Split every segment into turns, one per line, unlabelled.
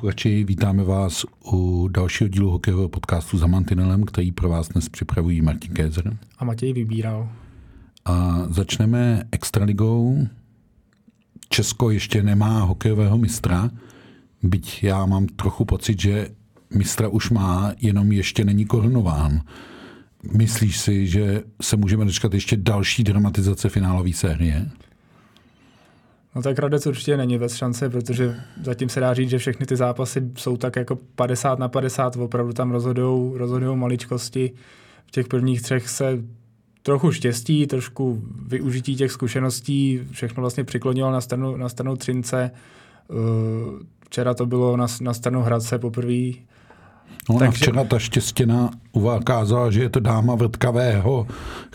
Posluchači, vítáme vás u dalšího dílu hokejového podcastu za Mantinelem, který pro vás dnes připravují Martin Kézer.
A Matěj vybíral.
A začneme extraligou. Česko ještě nemá hokejového mistra, byť já mám trochu pocit, že mistra už má, jenom ještě není korunován. Myslíš si, že se můžeme dočkat ještě další dramatizace finálové série?
No tak Radec určitě není bez šance, protože zatím se dá říct, že všechny ty zápasy jsou tak jako 50 na 50, opravdu tam rozhodují rozhodujou maličkosti. V těch prvních třech se trochu štěstí, trošku využití těch zkušeností, všechno vlastně přiklonilo na stranu, na stranu Třince. Eh, včera to bylo na, na stranu Hradce poprvé,
No Takže... včera ta štěstěna ukázala, že je to dáma vrtkavého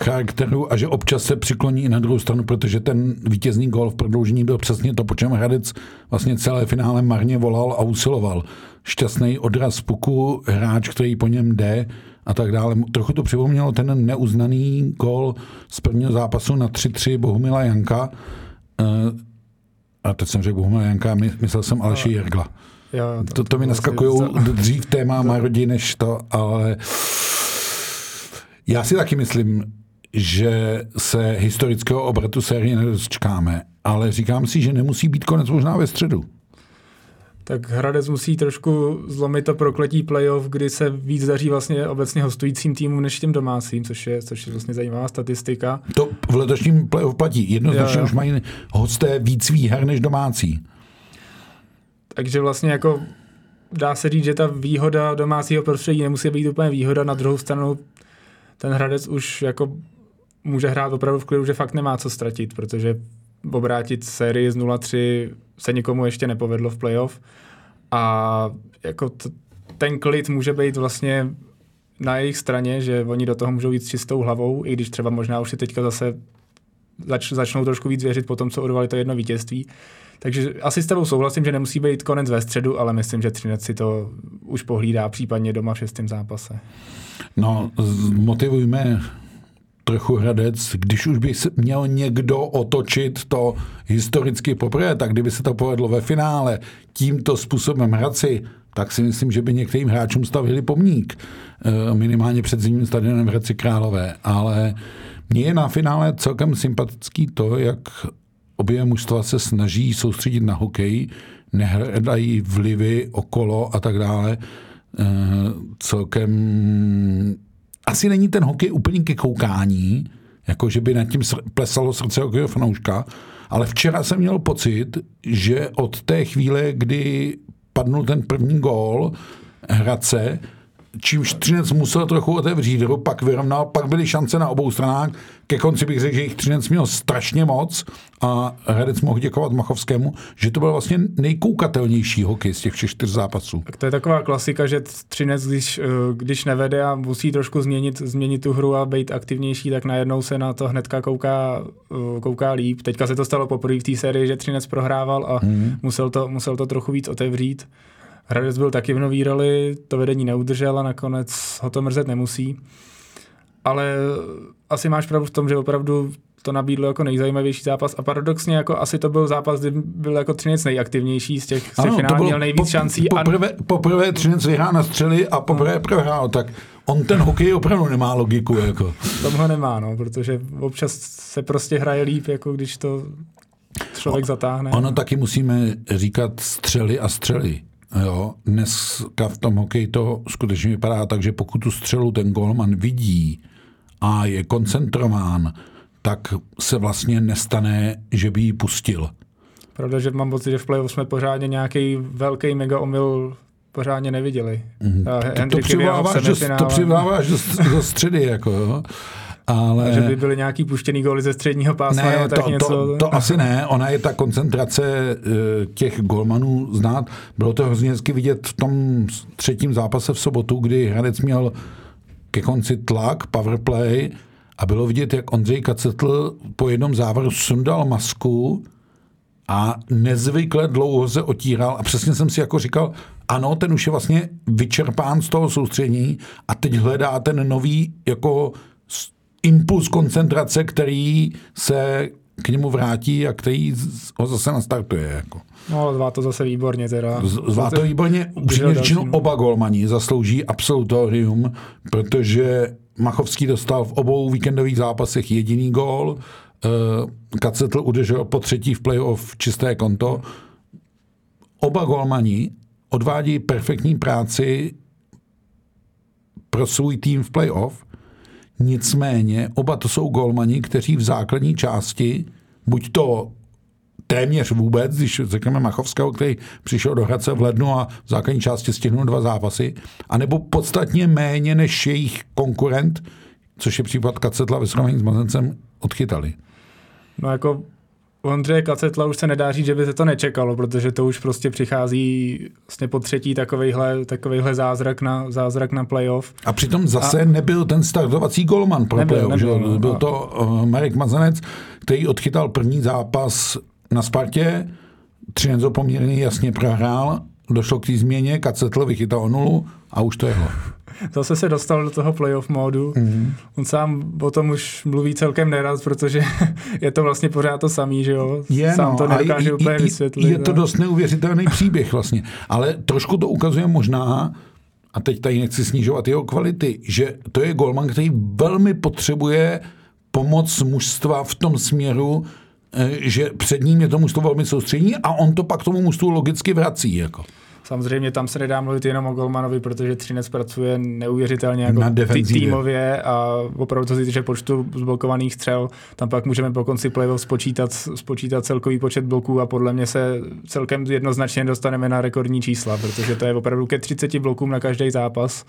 charakteru a že občas se přikloní i na druhou stranu, protože ten vítězný gol v prodloužení byl přesně to, po čem Hradec vlastně celé finále marně volal a usiloval. Šťastný odraz puku, hráč, který po něm jde a tak dále. Trochu to připomnělo ten neuznaný gol z prvního zápasu na 3-3 Bohumila Janka. Eh, a teď jsem řekl Bohumila Janka, myslel jsem Aleši Jergla. Jo, to, to, to mi naskakují za... dřív téma Marodi než to, ale já si taky myslím, že se historického obratu série nedočkáme, ale říkám si, že nemusí být konec možná ve středu.
Tak Hradec musí trošku zlomit to prokletí playoff, kdy se víc daří vlastně obecně hostujícím týmům než těm domácím, což je, což je vlastně zajímavá statistika.
To v letošním playoff platí. Jednoznačně už mají hosté víc výher než domácí.
Takže vlastně jako dá se říct, že ta výhoda domácího prostředí nemusí být úplně výhoda. Na druhou stranu ten Hradec už jako může hrát opravdu v klidu, že fakt nemá co ztratit, protože obrátit sérii z 0-3 se nikomu ještě nepovedlo v playoff. A jako t- ten klid může být vlastně na jejich straně, že oni do toho můžou jít s čistou hlavou, i když třeba možná už si teďka zase zač- začnou trošku víc věřit po tom, co odvali to jedno vítězství. Takže asi s tebou souhlasím, že nemusí být konec ve středu, ale myslím, že Třinec si to už pohlídá případně doma v šestém zápase.
No, motivujme trochu Hradec, když už by měl někdo otočit to historicky poprvé, tak kdyby se to povedlo ve finále tímto způsobem Hradci, tak si myslím, že by některým hráčům stavili pomník. Eh, minimálně před zimním stadionem v Hradci Králové. Ale mně je na finále celkem sympatický to, jak obě mužstva se snaží soustředit na hokej, nehledají vlivy okolo a tak dále. E, celkem asi není ten hokej úplně ke koukání, jako že by nad tím plesalo srdce hokejového fanouška, ale včera jsem měl pocit, že od té chvíle, kdy padnul ten první gól Hradce, čímž Třinec musel trochu otevřít hru, pak vyrovnal, pak byly šance na obou stranách. Ke konci bych řekl, že jich Třinec měl strašně moc a Hradec mohl děkovat Machovskému, že to byl vlastně nejkoukatelnější hokej z těch všech čtyř zápasů.
Tak to je taková klasika, že Třinec, když, eh, když nevede a musí trošku změnit, změnit tu hru a být aktivnější, tak najednou se na to hnedka kouká, eh, kouká líp. Teďka se to stalo poprvé v té sérii, že Třinec prohrával a hmm. musel, to, musel to trochu víc otevřít. Hradec byl taky v nový roli, to vedení neudržel a nakonec ho to mrzet nemusí. Ale asi máš pravdu v tom, že opravdu to nabídlo jako nejzajímavější zápas a paradoxně jako asi to byl zápas, kdy byl jako Třinec nejaktivnější z těch, z těch finálů, měl nejvíc po, šancí.
Poprvé, a... poprvé Třinec vyhrál na střely a poprvé no. prohrál, tak on ten hokej opravdu nemá logiku. Jako.
Tomhle nemá, no, protože občas se prostě hraje líp, jako když to člověk zatáhne.
Ono taky musíme říkat střely a střely. Jo, dneska v tom hokeji to skutečně vypadá tak, že pokud tu střelu ten golman vidí a je koncentrován, tak se vlastně nestane, že by ji pustil.
Pravda, že mám pocit, že v playoff jsme pořádně nějaký velký mega omyl pořádně neviděli.
Mm. To, to přiváváš, do, to přiváváš do, do středy. Jako, jo. Ale...
že by byly nějaký puštěný góly ze středního pásma,
ne,
nebo tak
to,
něco.
To, to asi ne, ona je ta koncentrace eh, těch golmanů znát. Bylo to hrozně hezky vidět v tom třetím zápase v sobotu, kdy Hradec měl ke konci tlak, powerplay a bylo vidět, jak Ondřej Kacetl po jednom závaru sundal masku a nezvykle dlouho se otíral a přesně jsem si jako říkal, ano, ten už je vlastně vyčerpán z toho soustředění a teď hledá ten nový jako impuls koncentrace, který se k němu vrátí a který ho zase nastartuje. Jako.
No, zvá to zase výborně teda.
Zvá to výborně, upřímně řečeno oba golmani zaslouží absolutorium, protože Machovský dostal v obou víkendových zápasech jediný gól, eh, Kacetl udržel po třetí v playoff čisté konto. Oba golmani odvádí perfektní práci pro svůj tým v playoff, nicméně oba to jsou golmani, kteří v základní části buď to téměř vůbec, když řekneme Machovského, který přišel do Hradce v lednu a v základní části stihnul dva zápasy, anebo podstatně méně než jejich konkurent, což je případ Kacetla ve s Mazencem, odchytali.
No jako u Ondřeje Kacetla už se nedá říct, že by se to nečekalo, protože to už prostě přichází vlastně po třetí takovejhle, takovejhle zázrak na, zázrak na playoff.
A přitom zase a nebyl ten startovací golman pro nebyl, playoff. Nebyl, že? Byl a... to uh, Marek Mazanec, který odchytal první zápas na Spartě, Třinec poměrně jasně prohrál, došlo k té změně, Kacetl vychytal o nulu a už to jelo.
Zase se dostal do toho playoff módu. Mm-hmm. On sám o tom už mluví celkem neraz, protože je to vlastně pořád to samý, že jo?
Je,
sám
no,
to nedokáže úplně
i,
vysvětlit.
Je to dost neuvěřitelný příběh vlastně. Ale trošku to ukazuje možná, a teď tady nechci snižovat jeho kvality, že to je golman, který velmi potřebuje pomoc mužstva v tom směru, eh, že před ním je to mužstvo velmi soustřední a on to pak tomu mužstvu logicky vrací. Jako.
Samozřejmě tam se nedá mluvit jenom o Golmanovi, protože Třinec pracuje neuvěřitelně jako tý, týmově a opravdu co se týče počtu zblokovaných střel, tam pak můžeme po konci playoff spočítat, spočítat celkový počet bloků a podle mě se celkem jednoznačně dostaneme na rekordní čísla, protože to je opravdu ke 30 blokům na každý zápas.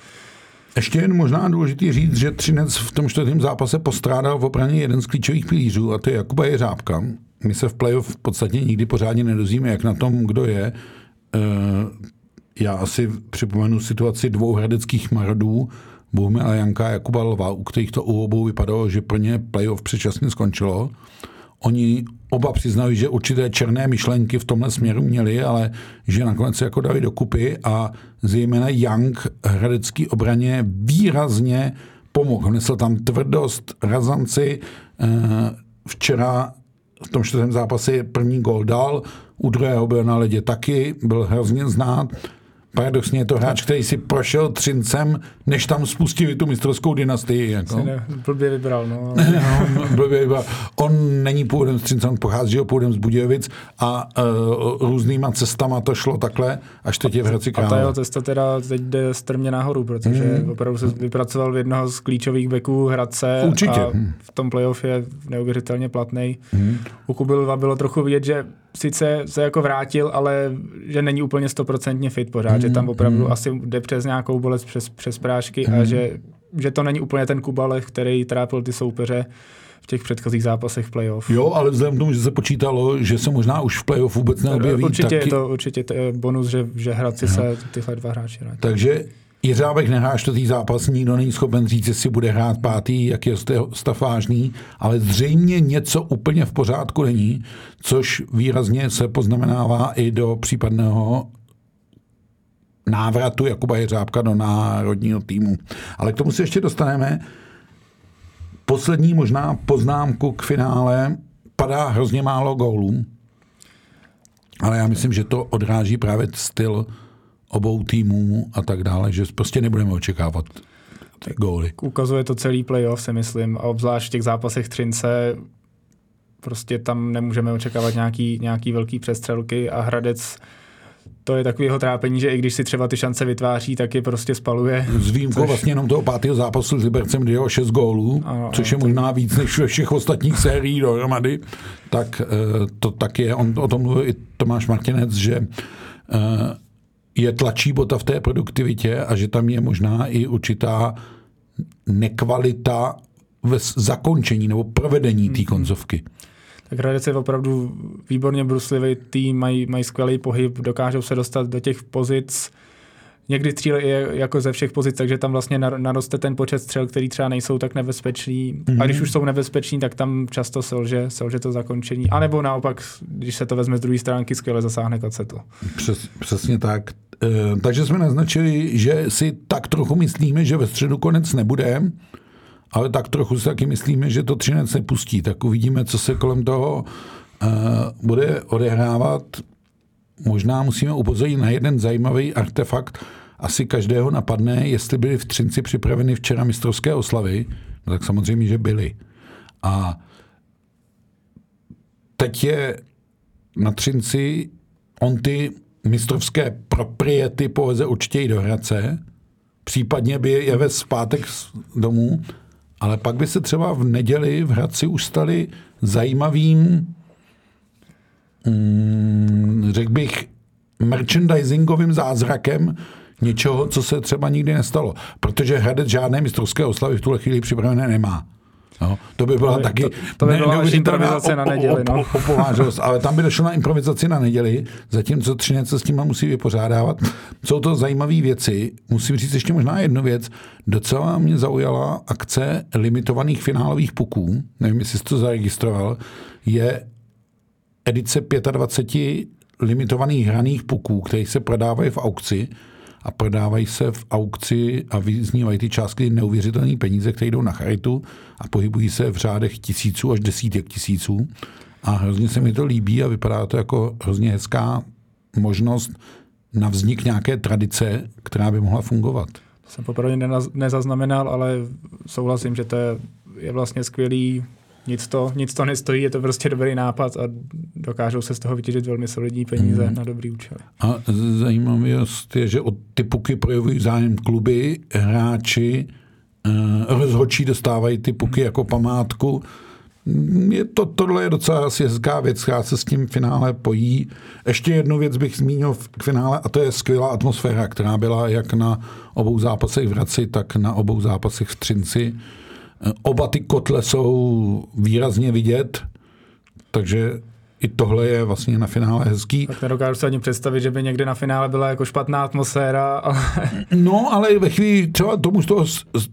Ještě jen možná důležitý říct, že Třinec v tom čtvrtém zápase postrádal v obraně jeden z klíčových pilířů a to je Jakuba Jeřábka. My se v playoff v podstatě nikdy pořádně nedozvíme, jak na tom, kdo je. Eh, já asi připomenu situaci dvou hradeckých marodů, Janka a Jakuba Lva, u kterých to u obou vypadalo, že pro ně playoff předčasně skončilo. Oni oba přiznali, že určité černé myšlenky v tomhle směru měli, ale že nakonec se jako dali dokupy a zejména Young hradecký obraně výrazně pomohl. Nesl tam tvrdost, razanci. Eh, včera v tom čtvrtém zápase první gol dal, u druhého byl na ledě taky, byl hrozně znát. Paradoxně je to hráč, který si prošel Třincem, než tam spustili tu mistrovskou dynastii. Jako.
Ne, blbě vybral, no.
no blbě vybral. On není původem z Třince, on pochází původem z Budějovic a uh, různýma cestama to šlo takhle, až teď je v Hradci
Králové. A ta jeho cesta teda teď jde strmě nahoru, protože mm. opravdu se vypracoval v jednoho z klíčových beků Hradce
Určitě.
a v tom playoff je neuvěřitelně platný. Mm. U Kubilova bylo trochu vidět, že sice se jako vrátil, ale že není úplně stoprocentně fit pořád, mm, že tam opravdu mm. asi jde přes nějakou bolest přes, přes prášky mm. a že, že to není úplně ten Kubalech, který trápil ty soupeře v těch předchozích zápasech playoff.
Jo, ale vzhledem k tomu, že se počítalo, že se možná už v playoff vůbec neobjeví.
Určitě
taky...
je to, určitě je bonus, že, že Hradci se tyhle dva hráči hrát.
Takže Jiřábek nehrá čtvrtý zápas, nikdo není schopen říct, jestli bude hrát pátý, jak je stav vážný, ale zřejmě něco úplně v pořádku není, což výrazně se poznamenává i do případného návratu Jakuba Jiřábka do národního týmu. Ale k tomu se ještě dostaneme. Poslední možná poznámku k finále. Padá hrozně málo gólů, ale já myslím, že to odráží právě styl obou týmů a tak dále, že prostě nebudeme očekávat ty góly.
Ukazuje to celý playoff, si myslím, a obzvlášť v těch zápasech Třince prostě tam nemůžeme očekávat nějaký, nějaký velký přestřelky a Hradec to je takový jeho trápení, že i když si třeba ty šance vytváří, tak je prostě spaluje.
S výjimkou což... vlastně jenom toho pátého zápasu s Libercem, kde jeho šest gólů, ano, což ano, je možná víc než ve všech ostatních sérií dohromady, tak eh, to tak je. On o tom mluvil i Tomáš Martinec, že eh, je tlačí bota v té produktivitě a že tam je možná i určitá nekvalita ve zakončení nebo provedení té
Mhm.
koncovky.
Tak Hradec je opravdu výborně bruslivý tým, mají, mají skvělý pohyb, dokážou se dostat do těch pozic. Někdy střílí je jako ze všech pozic, takže tam vlastně nar- naroste ten počet střel, který třeba nejsou tak nebezpeční. Mm-hmm. A když už jsou nebezpeční, tak tam často selže, selže to zakončení. A nebo naopak, když se to vezme z druhé stránky, skvěle zasáhne Kaceto.
Přes, přesně tak. E, takže jsme naznačili, že si tak trochu myslíme, že ve středu konec nebude, ale tak trochu si taky myslíme, že to třinec nepustí. Tak uvidíme, co se kolem toho e, bude odehrávat. Možná musíme upozornit na jeden zajímavý artefakt. Asi každého napadne, jestli byly v Třinci připraveny včera mistrovské oslavy. No tak samozřejmě, že byly. A teď je na Třinci on ty mistrovské propriety poveze určitě i do Hradce, případně by je ve zpátek domů, ale pak by se třeba v neděli v Hradci už zajímavým, mm, řekl bych, merchandisingovým zázrakem něčeho, co se třeba nikdy nestalo. Protože Hradec žádné mistrovské oslavy v tuhle chvíli připravené nemá. No, to by byla
To
taky
to- to by byla až
neuvěřitelná
improvizace na
o- o-
neděli, no.
o- opováželost, ale tam by došlo na improvizaci na neděli, zatímco Třinec se s tím musí vypořádávat. Jsou to zajímavé věci. Musím říct ještě možná jednu věc. Docela mě zaujala akce limitovaných finálových puků. Nevím, jestli jsi to zaregistroval. Je edice 25 limitovaných hraných puků, které se prodávají v aukci a prodávají se v aukci a vyznívají ty částky neuvěřitelné peníze, které jdou na charitu a pohybují se v řádech tisíců až desítek tisíců. A hrozně se mi to líbí a vypadá to jako hrozně hezká možnost na vznik nějaké tradice, která by mohla fungovat.
To jsem poprvé nezaznamenal, ale souhlasím, že to je vlastně skvělý. Nic to, nic to nestojí, je to prostě dobrý nápad a dokážou se z toho vytěžit velmi solidní peníze
Mhm.
na dobrý účel.
A zajímavost je, že od ty puky projevují zájem kluby, hráči, eh, rozhodčí dostávají ty puky jako památku. Je to, tohle je docela asi hezká věc, která se s tím finále pojí. Ještě jednu věc bych zmínil v k finále a to je skvělá atmosféra, která byla jak na obou zápasech v Hradci, tak na obou zápasech v Třinci. Eh, Oba ty kotle jsou výrazně vidět, takže i tohle je vlastně na finále hezký.
Tak nedokážu si ani představit, že by někde na finále byla jako špatná atmosféra, ale
No, ale ve chvíli třeba tomu z toho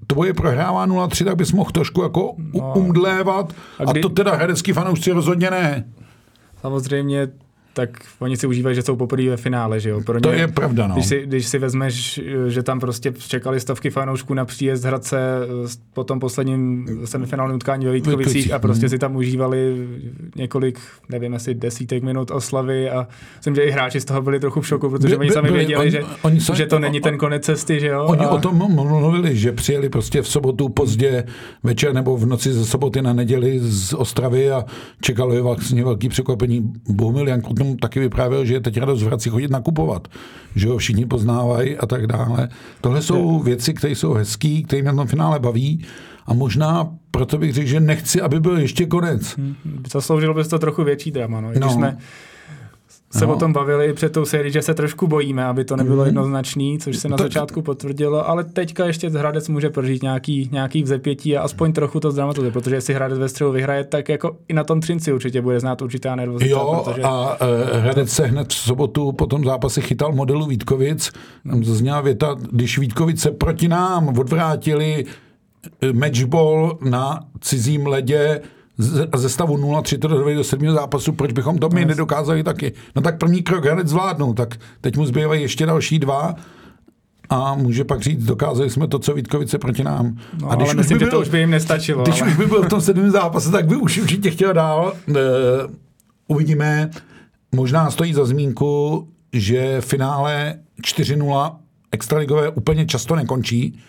tvoje prohrává 0-3, tak bys mohl trošku jako
No.
umdlévat.
A
A,
kdy-
to teda herecký fanoušci rozhodně ne.
samozřejmě tak oni si užívají, že jsou poprvé ve finále, že jo? Pro
To
ně-
je pravda, no.
Když si, když si vezmeš, že tam prostě čekali stovky fanoušků na příjezd Hradce po tom posledním semifinálním utkání ve Vítkovicích a prostě si tam užívali několik, nevím, asi desítek minut oslavy a myslím, že i hráči z toho byli trochu v šoku, protože
By-
oni sami věděli,
oni-
že,
oni sami-
že to není ten konec cesty, že jo?
Oni
a,
o tom mluvili, že přijeli prostě v sobotu pozdě večer nebo v noci ze soboty na neděli z Ostravy a čekalo je vlastně velký překvapení. Bohumil Janku tomu taky vyprávěl, že je teď radost v Hradci chodit nakupovat, že ho všichni poznávají a tak dále. Tohle jsou věci, které jsou hezké, které mě na tom finále baví a možná proto bych řekl, že nechci, aby byl ještě konec.
Zasloužilo by to trochu větší drama, no. Když
No.
jsme se
No.
o tom bavili před tou sérií, že se trošku bojíme, aby to nebylo
Mhm.
jednoznačný, což se na
Tak-
začátku potvrdilo, ale teďka ještě Hradec může prožít nějaký, nějaký vzepětí a aspoň trochu to zdramatizuje, protože jestli Hradec ve střelu vyhraje, tak jako i na tom Třinci určitě bude znát určitá nervozita.
Jo,
protože...
a uh, Hradec se hned v sobotu po tom zápase chytal modelu Vítkovic. Tam zazněla věta, když Vítkovice proti nám odvrátili eh, matchball na cizím ledě ze stavu 0-3 to dodali do sedmého zápasu, proč bychom to my nedokázali taky? No tak první krok Hradec zvládnou, tak teď mu zbývají ještě další dva a může pak říct, dokázali jsme to, co Vítkovice proti nám.
No,
a
ale myslím, že to už by jim nestačilo.
když
ale...
už by byl v tom sedmém zápase, tak by už určitě chtěl dál. E, uvidíme. Možná stojí za zmínku, že finále 4-0 extraligové úplně často nekončí.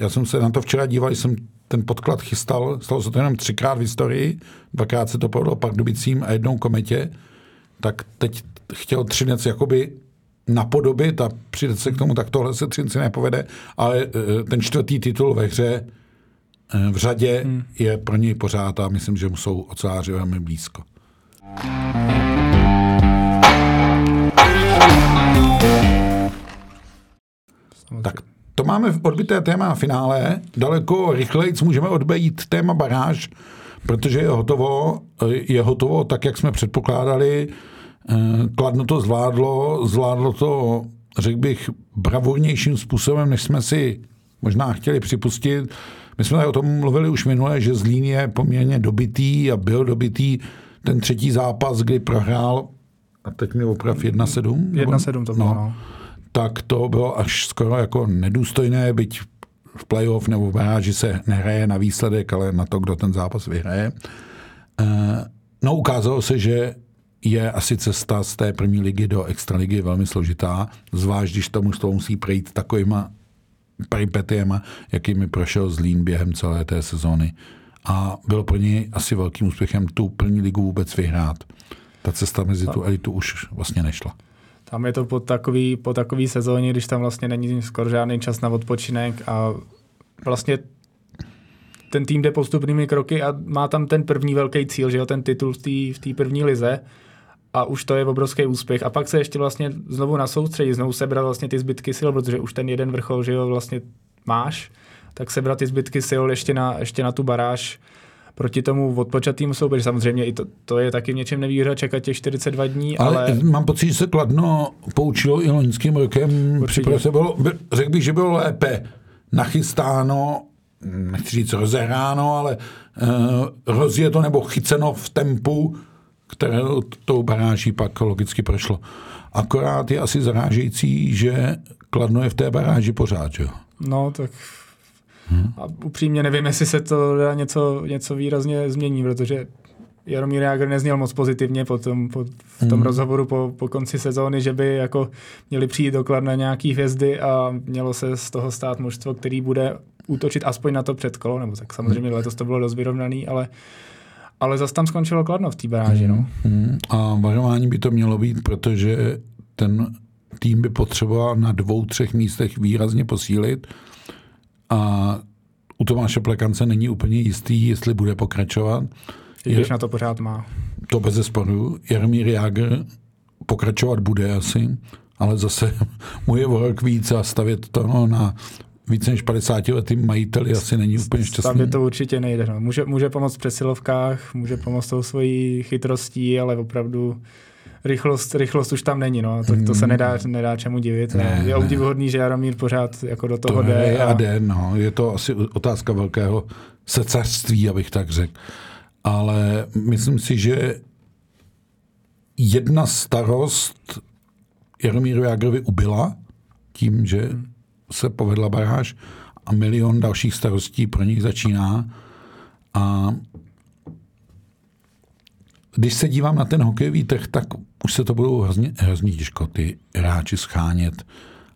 Já jsem se na to včera díval, jsem ten podklad chystal, stalo se to jenom třikrát v historii, dvakrát se to povedlo Pardubicím a jednou kometě, tak teď chtěl Třinec jakoby napodobit a přidat se k tomu, tak tohle se Třinci nepovede, ale eh, ten čtvrtý titul ve hře eh, v řadě hmm. je pro něj pořád a myslím, že mu jsou oceláři velmi blízko. Tak to máme odbité téma finále. Daleko rychleji můžeme odbejít téma baráž, protože je hotovo, je hotovo tak, jak jsme předpokládali. Eh, Kladno to zvládlo, zvládlo to, řekl bych, bravurnějším způsobem, než jsme si možná chtěli připustit. My jsme o tom mluvili už minule, že Zlín je poměrně dobitý a byl dobitý ten třetí zápas, kdy prohrál, a teď mi oprav 1-7?
1-7 to bylo, no. no.
Tak to bylo až skoro jako nedůstojné, byť v playoff nebo v baráži se nehraje na výsledek, ale na to, kdo ten zápas vyhraje. Eh, no ukázalo se, že je asi cesta z té první ligy do extraligy velmi složitá, zvlášť když to musí projít takovýma peripetiema, jakými prošel Zlín během celé té sezóny. A bylo pro něj asi velkým úspěchem tu první ligu vůbec vyhrát. Ta cesta mezi tu elitu už vlastně nešla.
Tam je to po takový, po takový sezóně, když tam vlastně není skoro žádný čas na odpočinek a vlastně ten tým jde postupnými kroky a má tam ten první velký cíl, že jo, ten titul v té první lize a už to je obrovský úspěch. A pak se ještě vlastně znovu na soustředí, znovu sebrat vlastně ty zbytky sil, protože už ten jeden vrchol, že jo, vlastně máš, tak sebrat ty zbytky sil ještě na, ještě na tu baráž proti tomu odpočatým soupeři. Samozřejmě i to, to je taky v něčem nevýhoda čekat těch 42 dní, ale... ale...
mám pocit, že se Kladno poučilo i loňským rokem. Se bylo, řekl bych, že bylo lépe nachystáno, nechci říct rozehráno, ale uh, rozjeto nebo chyceno v tempu, které tou baráží pak logicky prošlo. Akorát je asi zarážející, že Kladno je v té baráži pořád, jo?
No, tak hmm. a upřímně nevím, jestli se to dá něco, něco výrazně změní, protože Jaromír Jágr nezněl moc pozitivně po tom, po, v tom hmm. rozhovoru po, po konci sezóny, že by jako měli přijít do Kladna nějaký hvězdy a mělo se z toho stát mužstvo, který bude útočit aspoň na to předkolo, nebo tak samozřejmě hmm. letos to bylo dost vyrovnaný, ale ale zase tam skončilo Kladno v té baráži. No.
Hmm. A varování by to mělo být, protože ten tým by potřeboval na dvou, třech místech výrazně posílit a u Tomáše Plekance není úplně jistý, jestli bude pokračovat.
I když na to pořád má.
To bez zesporu. Jaromír Jágr pokračovat bude asi, ale zase mu je vorok víc a stavět to no, na více než 50 letým majiteli asi není úplně šťastný.
Tam to určitě nejde. No. Může, může pomoct v přesilovkách, může pomoct tou svojí chytrostí, ale opravdu rychlost, rychlost už tam není, no. to, to se hmm. nedá, nedá čemu divit. Ne, je obdivuhodný, že Jaromír pořád jako do toho
to
jde.
Je a jde, no. Je to asi otázka velkého secařství, abych tak řekl. Ale myslím si, že jedna starost Jaromíru Jagrovi ubyla tím, že se povedla baráž a milion dalších starostí pro nich začíná. A když se dívám na ten hokejový trh, tak už se to budou hrozně, hrozně těžko ty hráči schánět.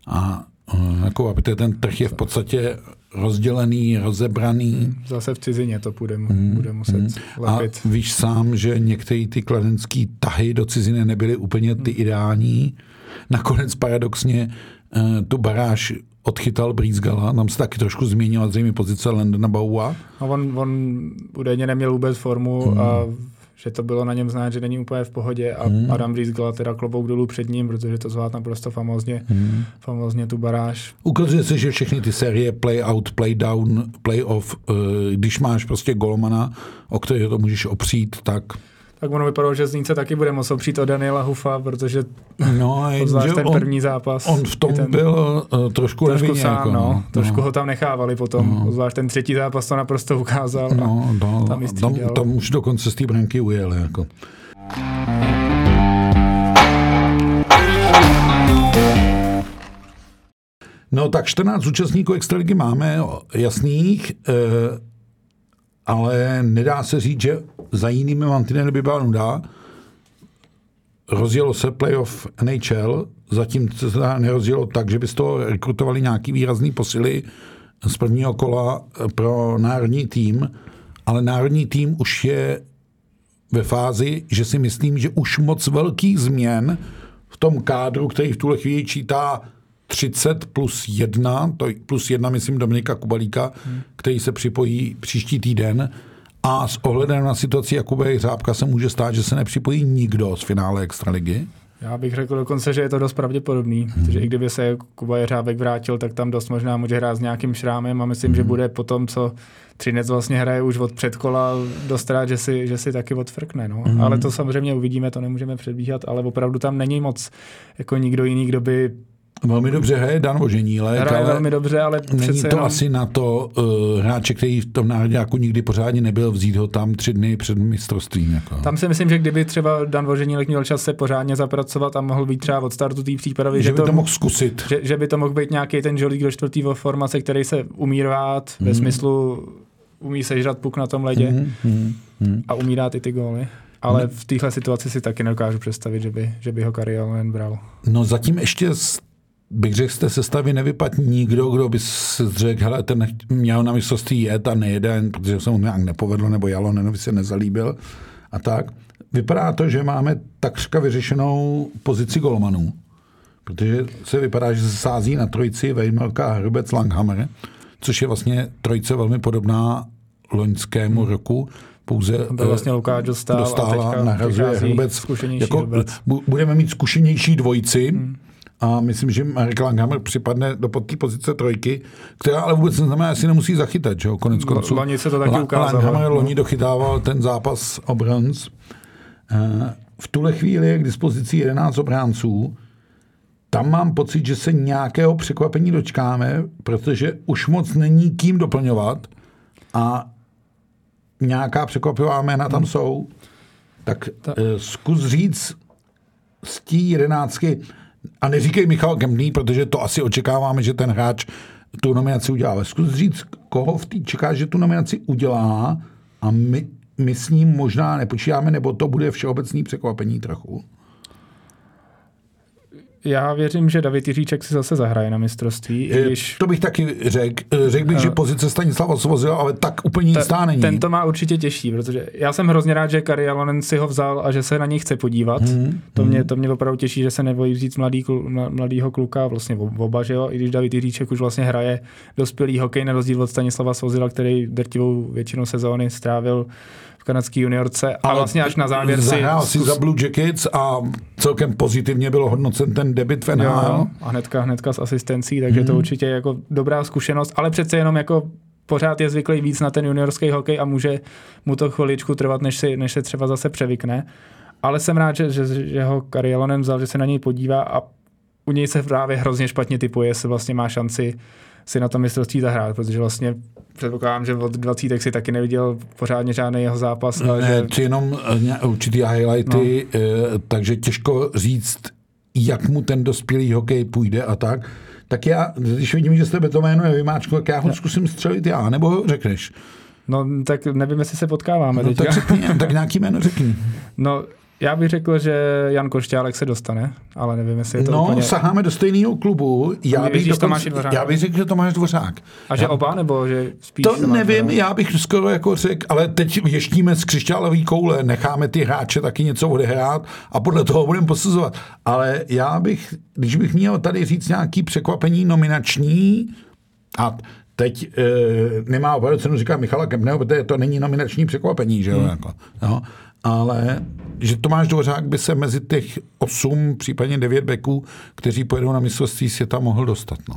A eh, jako, aby ten trh je v podstatě rozdělený, rozebraný.
Zase v cizině to bude, mm, bude muset mm.
lepit. A víš sám, že některé ty kladenské tahy do ciziny nebyly úplně ty mm. ideální. Nakonec paradoxně eh, tu baráž odchytal Brízgala, nám se taky trošku změnila zřejmě pozice Landona Baua.
No on, on údajně neměl vůbec formu hmm. a že to bylo na něm znát, že není úplně v pohodě a hmm. Adam Brízgala teda klobouk dolů před ním, protože to zvládl naprosto famózně, hmm. famózně tu baráž.
Ukazuje se, že všechny ty série play out, play down, play off, eh, když máš prostě golmana, o kterého to můžeš opřít, tak
tak ono vypadalo, že Zlínce taky bude moct opřít o Daniela Hufa, protože no, zvlášť ten první zápas.
On v tom ten, byl uh, trošku
trošku sám, jako, no, no, trošku no. ho tam nechávali potom, no. zvlášť ten třetí zápas to naprosto ukázal.
No, no, tam, tam, tam už dokonce z té branky ujel. Jako. No tak 14 účastníků Extraligy máme jasných. Eh, ale nedá se říct, že za jinými mantinely by byla nuda. Rozjelo se playoff NHL, zatím se to nerozjelo tak, že by z toho rekrutovali nějaký výrazný posily z prvního kola pro národní tým, ale národní tým už je ve fázi, že si myslím, že už moc velkých změn v tom kádru, který v tuhle chvíli čítá 30 plus 1, to plus 1 myslím Dominika Kubalíka, hmm. který se připojí příští týden. A s ohledem na situaci Jakube Hřábka se může stát, že se nepřipojí nikdo z finále Extraligy.
Já bych řekl dokonce, že je to dost pravděpodobný, hmm. protože i kdyby se Kuba Jeřábek vrátil, tak tam dost možná může hrát s nějakým šrámem a myslím, hmm. že bude po tom, co Třinec vlastně hraje už od předkola, dost rád, že si, že si taky odfrkne. No. Hmm. Ale to samozřejmě uvidíme, to nemůžeme předbíhat, ale opravdu tam není moc jako nikdo jiný, kdo by
Velmi dobře hraje Dan Voženílek,
Hraje ale velmi dobře, ale
není to
jenom...
asi na to uh, hráče, který v tom národňáku nikdy pořádně nebyl, vzít ho tam tři dny před mistrovstvím. Jako.
Tam si myslím, že kdyby třeba Dan Voženílek měl čas se pořádně zapracovat a mohl být třeba od startu té přípravy,
že by to mohl zkusit.
že, že by to mohl být nějaký ten žolík do čtvrtého formace, který se umí rvát
Mhm.
ve smyslu umí sežrat puk na tom ledě
Mm, mm, mm.
a umí dát i ty góly. Ale v téhle situaci si taky nedokážu představit, že by, že by ho Karialen bral.
No zatím ještě bych řekl, z té sestavy nevypadl nikdo, kdo by se řekl, hele, ten měl na mistrovství jet a nejede, protože se mu nějak nepovedlo, nebo Jalonenovi se nezalíbil a tak. Vypadá to, že máme takřka vyřešenou pozici golmanů, protože se vypadá, že se sází na trojici Vejmelka, Hrubec, Langhammer, což je vlastně trojice velmi podobná loňskému roku, pouze
Byl vlastně Lukáš dostal a
dostává,
teďka
nahrazuje Hrubec.
zkušenější
Jako, budeme mít zkušenější dvojici hmm. A myslím, že Marek Langhammer připadne do pod té pozice trojky, která ale vůbec neznamená, že si nemusí zachytat. Že jo? Konec
Lo-
konců.
loni se to taky ukázalo.
Langhammer
No.
loni dochytával ten zápas o bronz. Eh, V tuhle chvíli je k dispozici 11 obránců. Tam mám pocit, že se nějakého překvapení dočkáme, protože už moc není kým doplňovat a nějaká překvapivá jména tam jsou. Tak
Ta-
eh, zkus říct z té jedenáctky, a neříkej Michal Kempný, protože to asi očekáváme, že ten hráč tu nominaci udělá. Ale zkus říct, koho v té čekáš, že tu nominaci udělá a my, my s ním možná nepočítáme, nebo to bude všeobecný překvapení trochu.
Já věřím, že David Jiříček si zase zahraje na mistrovství, i
Eh,
když
To bych taky řekl. Eh, Řekl bych, že pozice Stanislava Svozila, ale tak úplně jistá není.
ten to má určitě těžší, protože já jsem hrozně rád, že Kari Alonen si ho vzal a že se na něj chce podívat. Hmm, to, mě, to mě opravdu těší, že se nebojí vzít mladý, klu- mla- mladýho kluka, vlastně ob- oba, že jo, i když David Jiříček už vlastně hraje dospělý hokej na rozdíl od Stanislava Svozila, který drtivou většinu sezóny strávil kanadské juniorce a
Ale
vlastně až na závěr si...
Zahrál si za Blue Jackets a celkem pozitivně byl hodnocen ten debit v NHL.
jo, a hnedka, hnedka s asistencí, takže
Hmm.
to určitě je jako dobrá zkušenost, ale přece jenom jako pořád je zvyklý víc na ten juniorský hokej a může mu to chviličku trvat, než, si, než se třeba zase převykne. Ale jsem rád, že, že, že ho Karialonen vzal, že se na něj podívá a u něj se právě hrozně špatně typuje, jestli vlastně má šanci si na to mistrovství zahrát, protože vlastně předpokládám, že od 20 si taky neviděl pořádně žádný jeho zápas. A
Ne,
že,
jenom eh, určitý highlighty, no. takže těžko říct, jak mu ten dospělý hokej půjde a tak. Tak já, když vidím, že z tebe to jméno je vymáčku, tak já ho zkusím střelit já, nebo ho řekneš.
no tak nevím, jestli se potkáváme
No,
teďka.
tak řekni, tak nějaký jméno řekni.
No, já bych řekl, že Jan Košťálek se dostane, ale nevím, jestli je to
No,
úplně...
saháme do stejného klubu. Já bych, dokonce,
Dvořákovi?
já bych řekl, že Tomáš Dvořák.
A že oba, nebo že spíš...
To
Tomáš
nevím,
Dvořák?
já bych skoro jako řekl, ale teď ještíme z křišťálový koule, necháme ty hráče taky něco odehrát a podle toho budeme posuzovat. Ale já bych, když bych měl tady říct nějaký překvapení nominační, a teď e, nemá opravdu cenu říkat Michala Kempného, protože to není nominační překvapení, že jo, hmm. jako, jo, ale že Tomáš Dvořák by se mezi těch osm, případně devět beků, kteří pojedou na mistrovství světa, mohl dostat. No.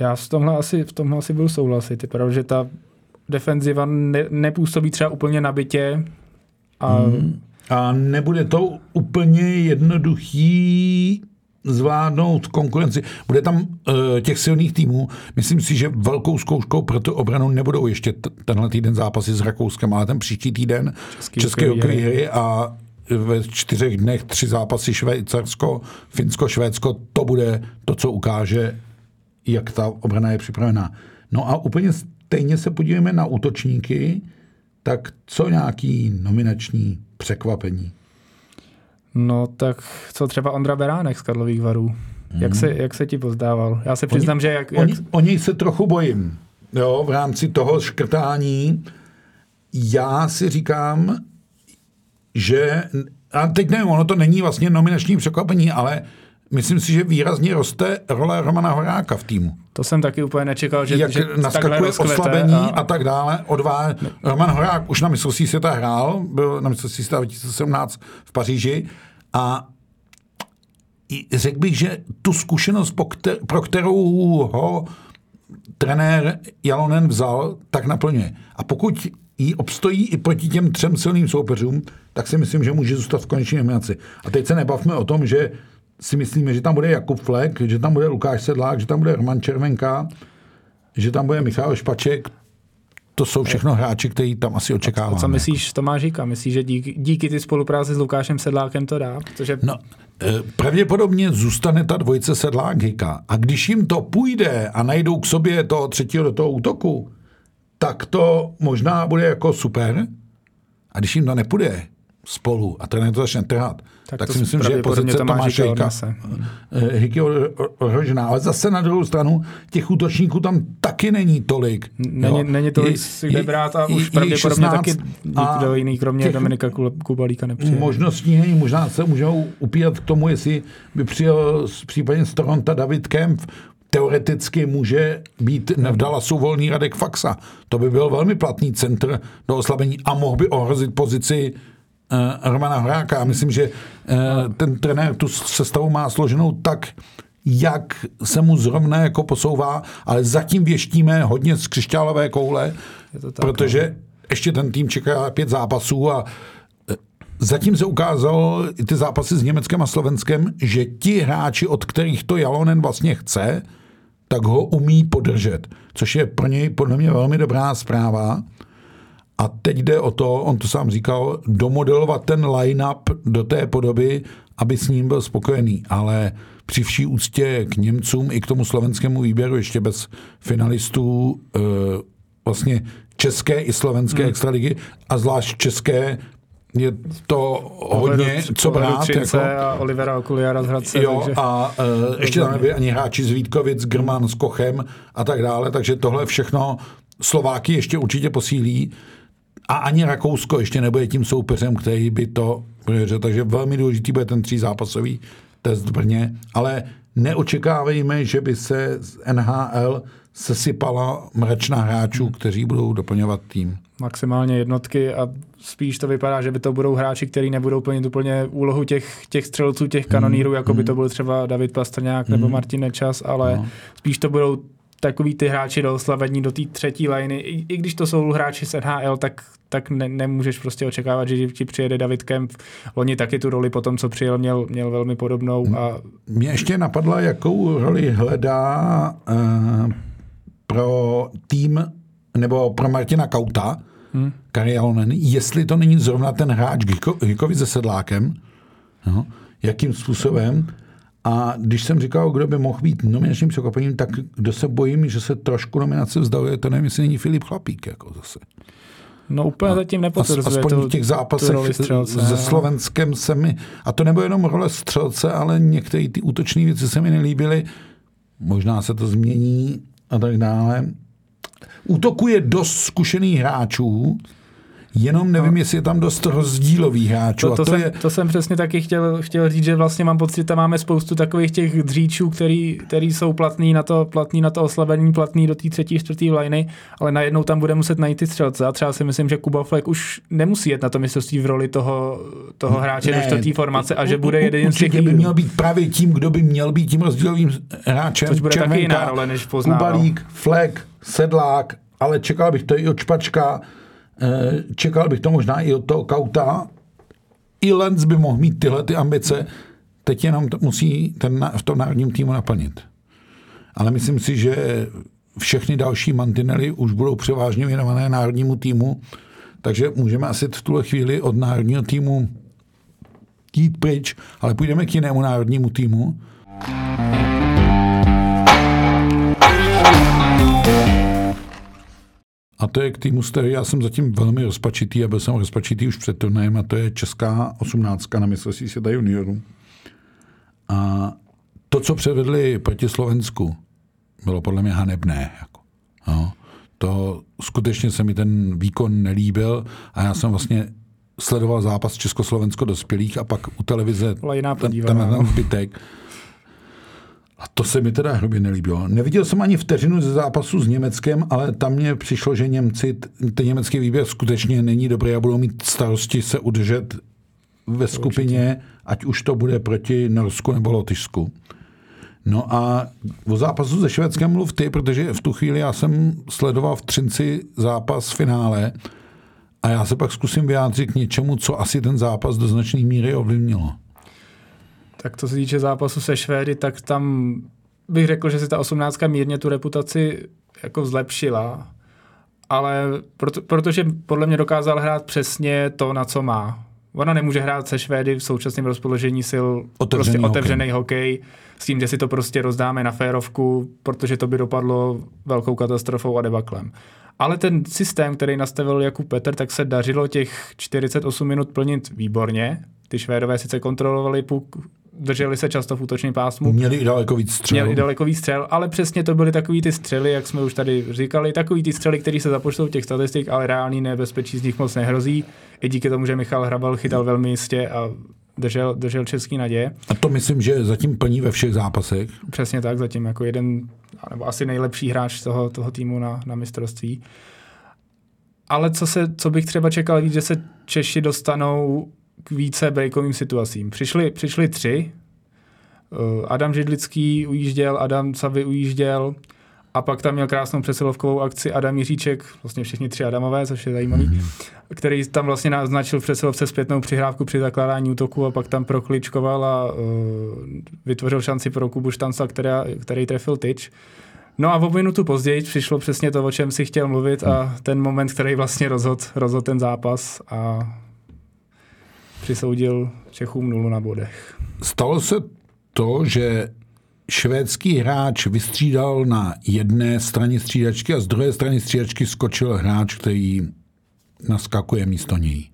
Já v tomhle asi, v tomhle asi budu souhlasit. Je pravda, že ta defenziva ne, nepůsobí třeba úplně nabitě a hmm.
A nebude to úplně jednoduchý zvládnout konkurenci. Bude tam uh, těch silných týmů. Myslím si, že velkou zkouškou pro tu obranu nebudou ještě t- tenhle týden zápasy s Rakouskem, ale ten příští týden
Český
České
hokejové
hokejové hry a ve čtyřech dnech tři zápasy Švýcarsko, Finsko, Švédsko, to bude to, co ukáže, jak ta obrana je připravená. No a úplně stejně se podíváme na útočníky, tak co nějaký nominační překvapení?
No tak co třeba Ondra Beránek z Karlových varů. Jak, se, jak se ti pozdával? Já se přiznám, že jak,
O,
jak,
o něj se trochu bojím. Jo, v rámci toho škrtání. Já si říkám, že, a teď nevím, ono to není vlastně nominační překvapení, ale myslím si, že výrazně roste role Romana Horáka v týmu.
to jsem taky úplně nečekal, že,
Jak
že
naskakuje oslabení a... a tak dále. Odvá... Roman Horák už na mistrovství světa hrál, byl na mistrovství světa 2017 v Paříži a řekl bych, že tu zkušenost, pro kterou ho trenér Jalonen vzal, tak naplňuje. A pokud jí obstojí i proti těm třem silným soupeřům, tak si myslím, že může zůstat v konečné nominaci. A teď se nebavme o tom, že si myslíme, že tam bude Jakub Flek, že tam bude Lukáš Sedlák, že tam bude Roman Červenka, že tam bude Michal Špaček, to jsou všechno hráči, který tam asi očekáváme.
A co myslíš Tomášíka? Myslíš, že díky, díky ty spolupráci s Lukášem Sedlákem to dá? Protože...
No, eh, pravděpodobně zůstane ta dvojice Sedlák Hika. A když jim to půjde a najdou k sobě toho třetího do toho útoku, tak to možná bude jako super. A když jim to nepůjde, spolu a trenér to začne trhat, tak, tak si myslím, že pozice Tomáše Hika, eh, Hiky ohrožená. Ale zase na druhou stranu těch útočníků tam taky není tolik.
Není, není to si kde brát a už pravděpodobně taky nikdo jiný, kromě Dominika Kubalíka nepřijde.
Možností není, možná se můžou upírat k tomu, jestli by přijel případně z Toronto David Kempf, teoreticky může být v Dallasu volný Radek Faxa. To by byl velmi platný centr do oslabení a mohl by ohrozit pozici Romana Horáka. Já myslím, že uh, ten trenér tu sestavu má složenou tak, jak se mu zrovna jako posouvá, ale zatím věštíme hodně z křišťálové koule, tak, protože no. ještě ten tým čeká pět zápasů a eh, Zatím se ukázalo i ty zápasy s Německem a Slovenskem, že ti hráči, od kterých to Jalonen vlastně chce, tak ho umí podržet, což je pro něj podle mě velmi dobrá zpráva. A teď jde o to, on to sám říkal, domodelovat ten line-up do té podoby, aby s ním byl spokojený. Ale při vší úctě k Němcům i k tomu slovenskému výběru, ještě bez finalistů e, vlastně české i slovenské hmm. extraligy a zvlášť české je to hodně co brát.
Jako, a Olivera Okuliara z Hradce.
Jo, takže, a uh, ještě tam nebyli ani hráči z Vítkovic, Grman s Kochem a tak dále, takže tohle všechno Slováky ještě určitě posílí a ani Rakousko ještě nebude tím soupeřem, který by to takže velmi důležitý bude ten třízápasový test v Brně, ale neočekávejme, že by se z NHL sesypala mračna hráčů, kteří budou doplňovat tým.
Maximálně jednotky a spíš to vypadá, že by to budou hráči, kteří nebudou plnit úplně úlohu těch, těch střelců, těch kanonírů, hmm. jako by to hmm. byl třeba David Pastrňák nebo Martin Nečas, ale no. spíš to budou takový ty hráči do oslavení do té třetí liny. I, I, když to jsou hráči z NHL, tak, tak ne, nemůžeš prostě očekávat, že ti přijede David Kemp. Loni taky tu roli po tom, co přijel, měl, měl velmi podobnou. A...
Mě ještě napadla, jakou roli hledá uh, pro tým nebo pro Martina Kauta, hmm. Karialonen, jestli to není zrovna ten hráč Hikovi se sedlákem, no, jakým způsobem. A když jsem říkal, kdo by mohl být nominačním překvapením, tak kdo se bojím, že se trošku nominace vzdaluje, to nevím, jestli není Filip Chlapík. Jako zase.
No úplně zatím nepotvrzuje
Aspoň v těch zápasech se Slovenskem se mi, a to nebo jenom role střelce, ale některé ty útočné věci se mi nelíbily. Možná se to změní a tak dále. Útoku je dost zkušených hráčů, Jenom nevím, no. jestli je tam dost rozdílových hráčů.
To, to,
to,
jsem,
je...
to jsem přesně taky chtěl, chtěl říct, že vlastně mám pocit, že tam máme spoustu takových těch dříčů, který, který jsou platný na to, platný na to oslabení, platný do té třetí, čtvrtý liny, ale najednou tam bude muset najít ty střelce. A třeba si myslím, že Kuba Fleck už nemusí jet na to mistrovství v roli toho, toho hráče ne, do čtvrtý formace a že bude jeden z těch...
by měl být právě tím, kdo by měl být tím rozdílovým hráčem.
Což bude Červenka, taky jiná role, než poznával.
Kubalík, Fleck, Sedlák, ale čekal bych to i od Špačka, čekal bych to možná i od toho Kauta. I Lenz by mohl mít tyhle ty ambice, teď jenom to musí ten, v tom národním týmu naplnit. Ale myslím si, že všechny další mantinely už budou převážně věnované národnímu týmu, takže můžeme asi v tuhle chvíli od národního týmu jít pryč, ale půjdeme k jinému národnímu týmu. A to je k týmu starý. Já jsem zatím velmi rozpačitý a byl jsem rozpačitý už před turnajem a to je česká osmnáctka na mistrovství světa juniorů. A to, co předvedli proti Slovensku, bylo podle mě hanebné. Jako. No, to skutečně se mi ten výkon nelíbil a já jsem vlastně sledoval zápas Československo dospělých a pak u televize ten, ten zbytek. A to se mi teda hrubě nelíbilo. Neviděl jsem ani vteřinu ze zápasu s Německem, ale tam mně přišlo, že Němci, ten německý výběr skutečně není dobrý a budou mít starosti se udržet ve skupině, ať už to bude proti Norsku nebo Lotyšsku. No a o zápasu se Švédskem mluv ty, protože v tu chvíli já jsem sledoval v Třinci zápas v finále a já se pak zkusím vyjádřit k něčemu, co asi ten zápas do značné míry ovlivnilo.
Tak co se týče zápasu se Švédy, tak tam bych řekl, že si ta osmnáctka mírně tu reputaci jako zlepšila, ale proto, protože podle mě dokázal hrát přesně to, na co má. Ona nemůže hrát se Švédy v současném rozpoložení sil
Otevřený
prostě
hokej.
otevřený hokej s tím, že si to prostě rozdáme na férovku, protože to by dopadlo velkou katastrofou a debaklem. Ale ten systém, který nastavil Jakub Petr, tak se dařilo těch 48 minut plnit výborně. Ty Švédové sice kontrolovali puk, drželi se často v útočném pásmu,
Měli i daleko víc střel.
měli daleko víc střel, ale přesně to byly takový ty střely, jak jsme už tady říkali, takový ty střely, které se započtou v těch statistik, ale reálný nebezpečí z nich moc nehrozí. I díky tomu, že Michal Hrabal chytal velmi jistě a držel, držel český naděje.
A to myslím, že zatím plní ve všech zápasech.
Přesně tak, zatím jako jeden, nebo asi nejlepší hráč toho, toho týmu na, na mistrovství. Ale co, se, co bych třeba čekal víc, že se Češi dostanou k více breakovým situacím. Přišli, přišli tři, Eh, Adam Židlický ujížděl, Adam Savy ujížděl a pak tam měl krásnou přesilovkovou akci Adam Jiříček, vlastně všichni tři Adamové, což je zajímavý, mm-hmm. který tam vlastně naznačil v přesilovce zpětnou přihrávku při zakládání útoku a pak tam prokličkoval a uh, vytvořil šanci pro Kubu Štancla, která, který trefil tyč. No a o minutu později přišlo přesně to, o čem si chtěl mluvit a ten moment, který vlastně rozhodl rozhod ten zápas a přisoudil Čechům nulu na bodech.
Stalo se to, že švédský hráč vystřídal na jedné straně střídačky a z druhé strany střídačky skočil hráč, který naskakuje místo něj.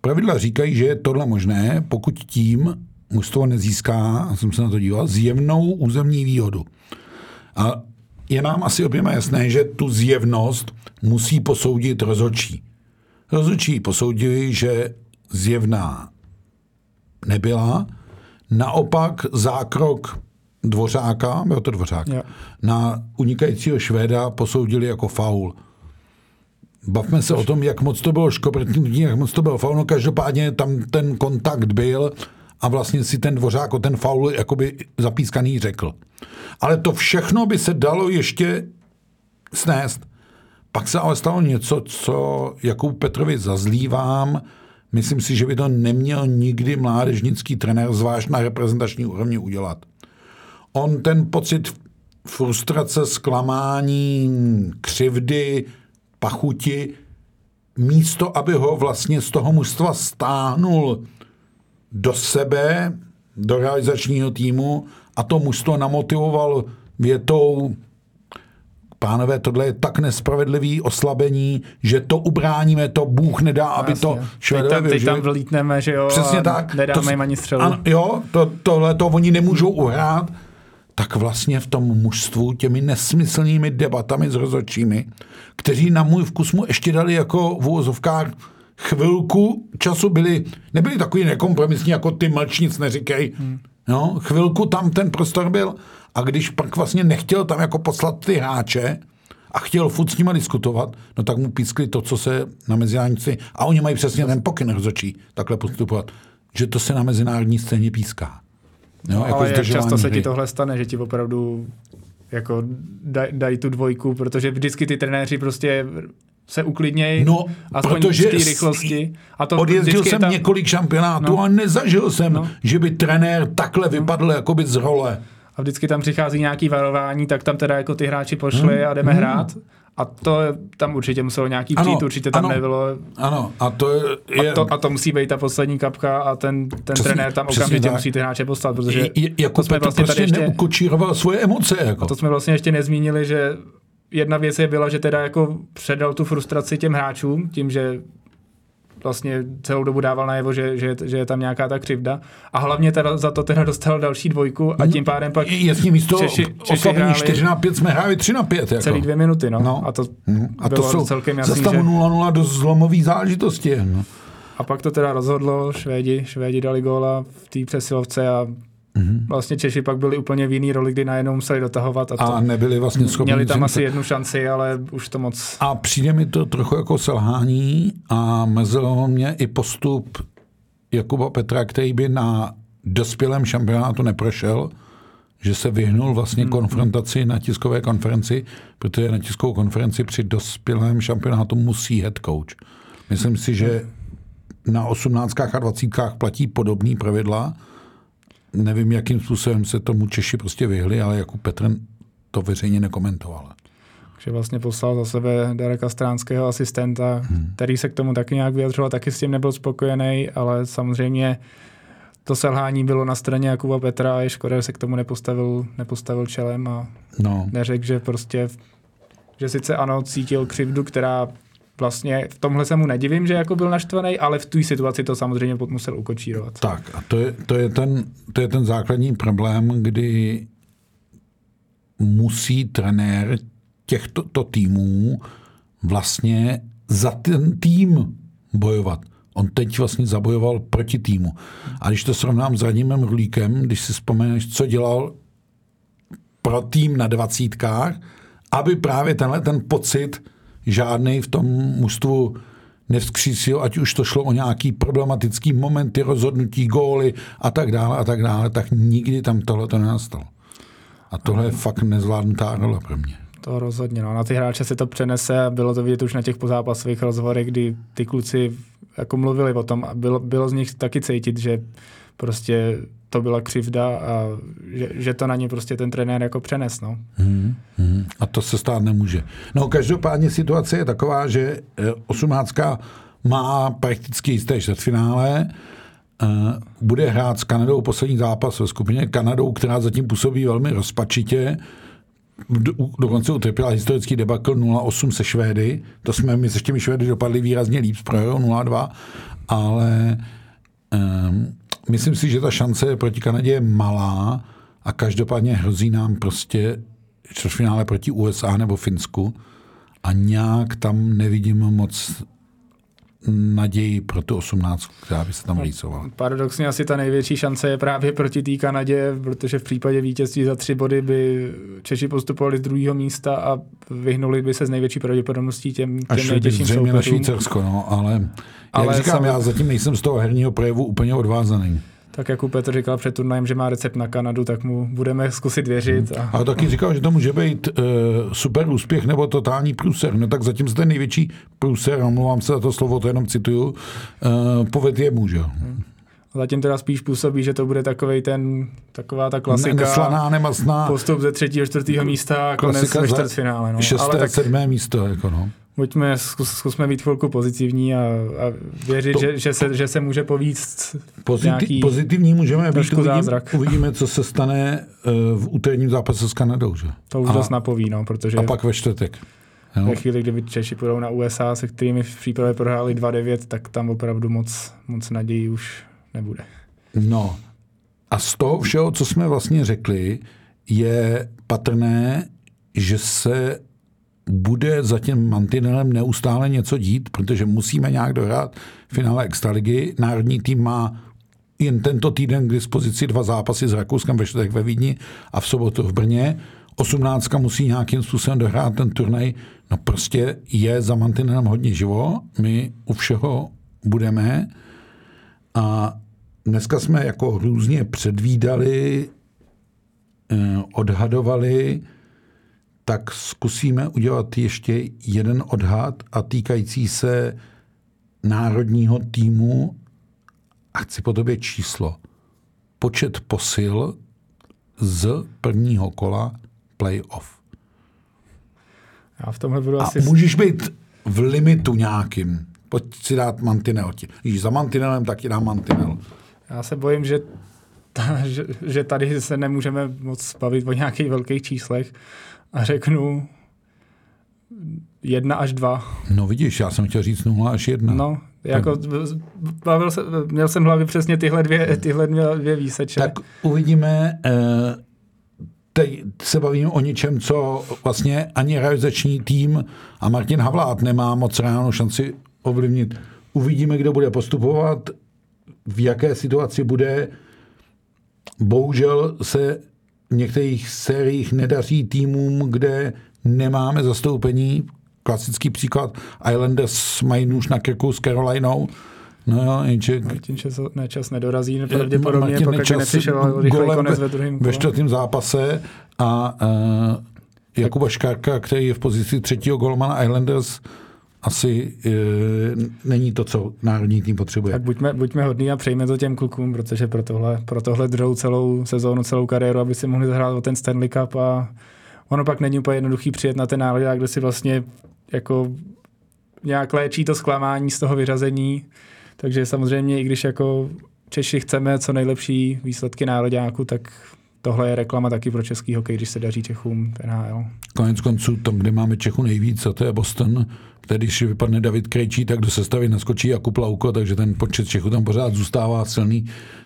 Pravidla říkají, že je tohle možné, pokud tím mužstvo nezíská, jsem se na to díval, zjevnou územní výhodu. A je nám asi oběma jasné, že tu zjevnost musí posoudit rozhodčí. Rozhodčí posoudili, že zjevná nebyla, naopak zákrok Dvořáka, byl to Dvořák,
Jo.
na unikajícího Švéda posoudili jako faul. Bavme se o tom, jak moc to bylo škobrtnutí, jak moc to bylo faul. No každopádně tam ten kontakt byl a vlastně si ten Dvořák o ten faul jakoby zapískaný řekl. Ale to všechno by se dalo ještě snést. Pak se ale stalo něco, co Jakubu Petrovi zazlívám. Myslím si, že by to neměl nikdy mládežnický trenér, zvlášť na reprezentační úrovni, udělat. On ten pocit frustrace, zklamání, křivdy, pachuti, místo, aby ho vlastně z toho mužstva stáhnul do sebe, do realizačního týmu a to mužstvo namotivoval větou pánové, tohle je tak nespravedlivý oslabení, že to ubráníme, to Bůh nedá, aby to
Jasně.
Švédové
teď tam, teď tam vlítneme, že jo,
Přesně tak.
nedáme
To-
jim ani střelu.
Ano, jo, to, tohle to oni nemůžou uhrát. Tak vlastně v tom mužstvu těmi nesmyslnými debatami s rozhodčími, kteří na můj vkus mu ještě dali jako v úvozovkách chvilku času byli, nebyli takový nekompromisní, jako ty mlč nic neříkej. Hmm. No, chvilku tam ten prostor byl a když pak vlastně nechtěl tam jako poslat ty hráče a chtěl furt s nima diskutovat, no tak mu pískli to, co se na mezinárodní scéně, a oni mají přesně ten pokyn rozhodčí takhle postupovat, že to se na mezinárodní scéně píská. Jo,
No, ale jak často se
hry.
ti tohle stane, že ti opravdu jako daj, dají tu dvojku, protože vždycky ty trenéři prostě se uklidnějí,
No,
aspoň
protože
v té rychlosti. A to
Odjezdil jsem
tam-
několik šampionátů
No.
a nezažil jsem,
No.
že by trenér takhle vypadl jakoby z role.
A vždycky tam přichází nějaký varování, tak tam teda jako ty hráči pošli a jdeme hrát. A to tam určitě muselo nějaký
Hmm. Ano,
přijít, určitě tam
ano.
nebylo.
Ano, a to je...
A to, a to musí být ta poslední kapka a ten, ten
Přesně-
trenér tam
přesně
okamžitě
tak.
musí ty hráče poslat, protože
je, je, jako
to jsme vlastně tady
prostě
ještě,
neukočíroval svoje emoce. Jako.
to jsme vlastně ještě nezmínili, že jedna věc je byla, že teda jako předal tu frustraci těm hráčům, tím, že vlastně celou dobu dával najevo, že, že, že je tam nějaká ta křivda. A hlavně teda za to teda dostal další dvojku a tím pádem pak
Jasně, místo
Češi- Češi hráli
4 na 5 jsme hráli 3 na 5. Jako.
celý dvě minuty, no.
No.
A to,
Hm, A to
bylo
jsou
celkem jasný,
stavu
že...
0-0 do zlomový záležitosti. No.
A pak to teda rozhodlo, Švédi, Švédi dali góla v té přesilovce a
Mhm.
vlastně Češi pak byli úplně v jiný roli, kdy najednou museli dotahovat a, to,
A nebyli vlastně schopni.
měli tam asi jednu šanci, ale už to moc...
A přijde mi to trochu jako selhání a mrzelo mě i postup Jakuba Petra, který by na dospělém šampionátu neprošel, že se vyhnul vlastně hmm. konfrontaci na tiskové konferenci, protože na tiskovou konferenci při dospělém šampionátu musí head coach. Myslím si, že na 18 a 20 platí podobné pravidla. Nevím, jakým způsobem se tomu Češi prostě vyhli, ale jako Petr to veřejně nekomentoval.
Že vlastně poslal za sebe Dareka Stránského asistenta, hmm. který se k tomu taky nějak vyjadřoval, taky s tím nebyl spokojený, ale samozřejmě to selhání bylo na straně Jakuba Petra a je škoda, že se k tomu nepostavil, nepostavil čelem a no. neřekl, že prostě, že sice ano, cítil křivdu, která vlastně v tomhle se mu nedivím, že jako byl naštvaný, ale v té situaci to samozřejmě musel ukočírovat.
Tak a to je, to je, ten, to je ten základní problém, kdy musí trenér těchto to týmů vlastně za ten tým bojovat. On teď vlastně zabojoval proti týmu. A když to srovnám s Radimem Rulíkem, když si vzpomeneš, co dělal pro tým na dvacítkách, aby právě tenhle ten pocit žádný v tom mužstvu nevzkřísil, ať už to šlo o nějaký problematický momenty, rozhodnutí, góly a tak dále a tak dále, tak nikdy tam tohle to nenastalo. A tohle je fakt nezvládnutá role pro mě.
To rozhodně. No. Na ty hráče se to přenese a bylo to vidět už na těch pozápasových rozhovorech, kdy ty kluci jako mluvili o tom a bylo, bylo z nich taky cítit, že prostě to byla křivda a že, že to na ně prostě ten trenér jako přenes. No.
Hmm, hmm. A to se stát nemůže. No každopádně situace je taková, že 18. Eh, má prakticky jisté čtvrtfinále, uh, bude hrát s Kanadou poslední zápas ve skupině Kanadou, která zatím působí velmi rozpačitě, do, dokonce utrpěla historický debakl 0-8 se Švédy. To jsme my se těmi Švédy dopadli výrazně líp, pro 0-2, ale um, myslím si, že ta šance proti Kanadě je malá a každopádně hrozí nám prostě čtvrtfinále proti USA nebo Finsku a nějak tam nevidím moc naději pro tu 18, která by se tam rýsovala.
Paradoxně asi ta největší šance je právě proti té Kanadě, protože v případě vítězství za tři body by Češi postupovali z druhého místa a vyhnuli by se z největší pravděpodobností těm, těm
Až nejtěžším zřejmě na Švýcarsko, no, ale, ale jak říkám, sam... já zatím nejsem z toho herního projevu úplně odvázaný
tak jak Petr říkal před turnajem, že má recept na Kanadu, tak mu budeme zkusit věřit.
A, a taky říkal, že to může být uh, super úspěch nebo totální průser. No tak zatím se ten největší průser, omlouvám se za to slovo, to jenom cituju, uh, poved je může. Hmm.
Zatím teda spíš působí, že to bude takový ten, taková ta klasika.
Neslaná, nemastná.
Postup ze třetího, čtvrtého místa a konec ve čtvrtfinále. No.
Šesté, Ale tak, sedmé místo. Jako no
buďme, zkus, zkusme být chvilku pozitivní a, a věřit, to, že, že, se, že se může povíct
pozitiv, nějaký Pozitivní můžeme být, uvidíme, uvidíme, co se stane uh, v úterním zápase s Kanadou. Že?
To už a, dost napoví, no, protože...
A pak ve čtvrtek.
Jo? Ve chvíli, kdyby Češi půjdou na USA, se kterými v přípravě prohráli 2-9, tak tam opravdu moc, moc nadějí už nebude.
No a z toho všeho, co jsme vlastně řekli, je patrné, že se bude za tím mantinelem neustále něco dít, protože musíme nějak dohrát finále Extraligy. Národní tým má jen tento týden k dispozici dva zápasy s Rakouskem ve čtvrtek ve Vídni a v sobotu v Brně. 18 musí nějakým způsobem dohrát ten turnaj. No prostě je za mantinelem hodně živo. My u všeho budeme. A dneska jsme jako různě předvídali, eh, odhadovali, tak zkusíme udělat ještě jeden odhad a týkající se národního týmu a chci po tobě číslo. Počet posil z prvního kola playoff.
Já v tomhle budu
a
asi...
můžeš být v limitu nějakým. Pojď si dát mantinel. Když za mantinelem, tak ti dám mantinel.
Já se bojím, že, ta, že, že tady se nemůžeme moc bavit o nějakých velkých číslech a řeknu jedna až dva.
No vidíš, já jsem chtěl říct nula až jedna.
No, jako bavil se, měl jsem hlavě přesně tyhle dvě, tyhle dvě výseče.
Tak uvidíme, eh, teď se bavíme o něčem, co vlastně ani realizační tým a Martin Havlát nemá moc reálnou šanci ovlivnit. Uvidíme, kdo bude postupovat, v jaké situaci bude. Bohužel se některých sériích nedaří týmům, kde nemáme zastoupení. Klasický příklad, Islanders mají nůž na krku s Carolinou, No jo, jenže...
Martin čas, ne, čas nedorazí, pravděpodobně, Martin pokud Nečas nepřišel rychlý konec ve druhém
Ve čtvrtém zápase a uh, Jakuba Škárka, který je v pozici třetího golmana Islanders, asi e, není to, co národní tým potřebuje.
Tak buďme, buďme hodní a přejme to těm klukům, protože pro tohle, pro tohle druhou celou sezónu, celou kariéru, aby si mohli zahrát o ten Stanley Cup a ono pak není úplně jednoduchý přijet na ten národ, kde si vlastně jako nějak léčí to zklamání z toho vyřazení. Takže samozřejmě, i když jako Češi chceme co nejlepší výsledky nároďáku, tak tohle je reklama taky pro český hokej, když se daří Čechům NHL.
Konec konců, tam, kde máme Čechu nejvíc, a to je Boston, tedy když vypadne David Krejčí, tak do sestavy naskočí Jakub Lauko, takže ten počet Čechů tam pořád zůstává silný,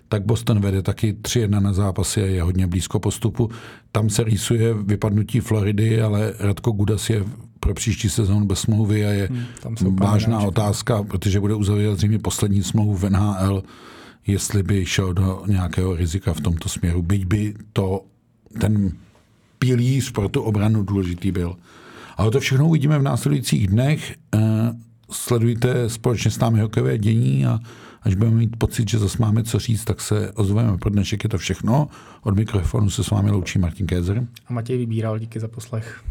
tak Boston vede taky 3-1 na zápasy a je hodně blízko postupu. Tam se rýsuje vypadnutí Floridy, ale Radko Gudas je pro příští sezónu bez smlouvy a je hmm, vážná otázka, protože bude uzavírat zřejmě poslední smlouvu v NHL jestli by šel do nějakého rizika v tomto směru, byť by to ten pilíř pro tu obranu důležitý byl. Ale to všechno uvidíme v následujících dnech. Eh, sledujte společně s námi hokejové dění a až budeme mít pocit, že zase máme co říct, tak se ozveme. Pro dnešek je to všechno. Od mikrofonu se s vámi loučí Martin Kézer.
A Matěj Vybíral, díky za poslech.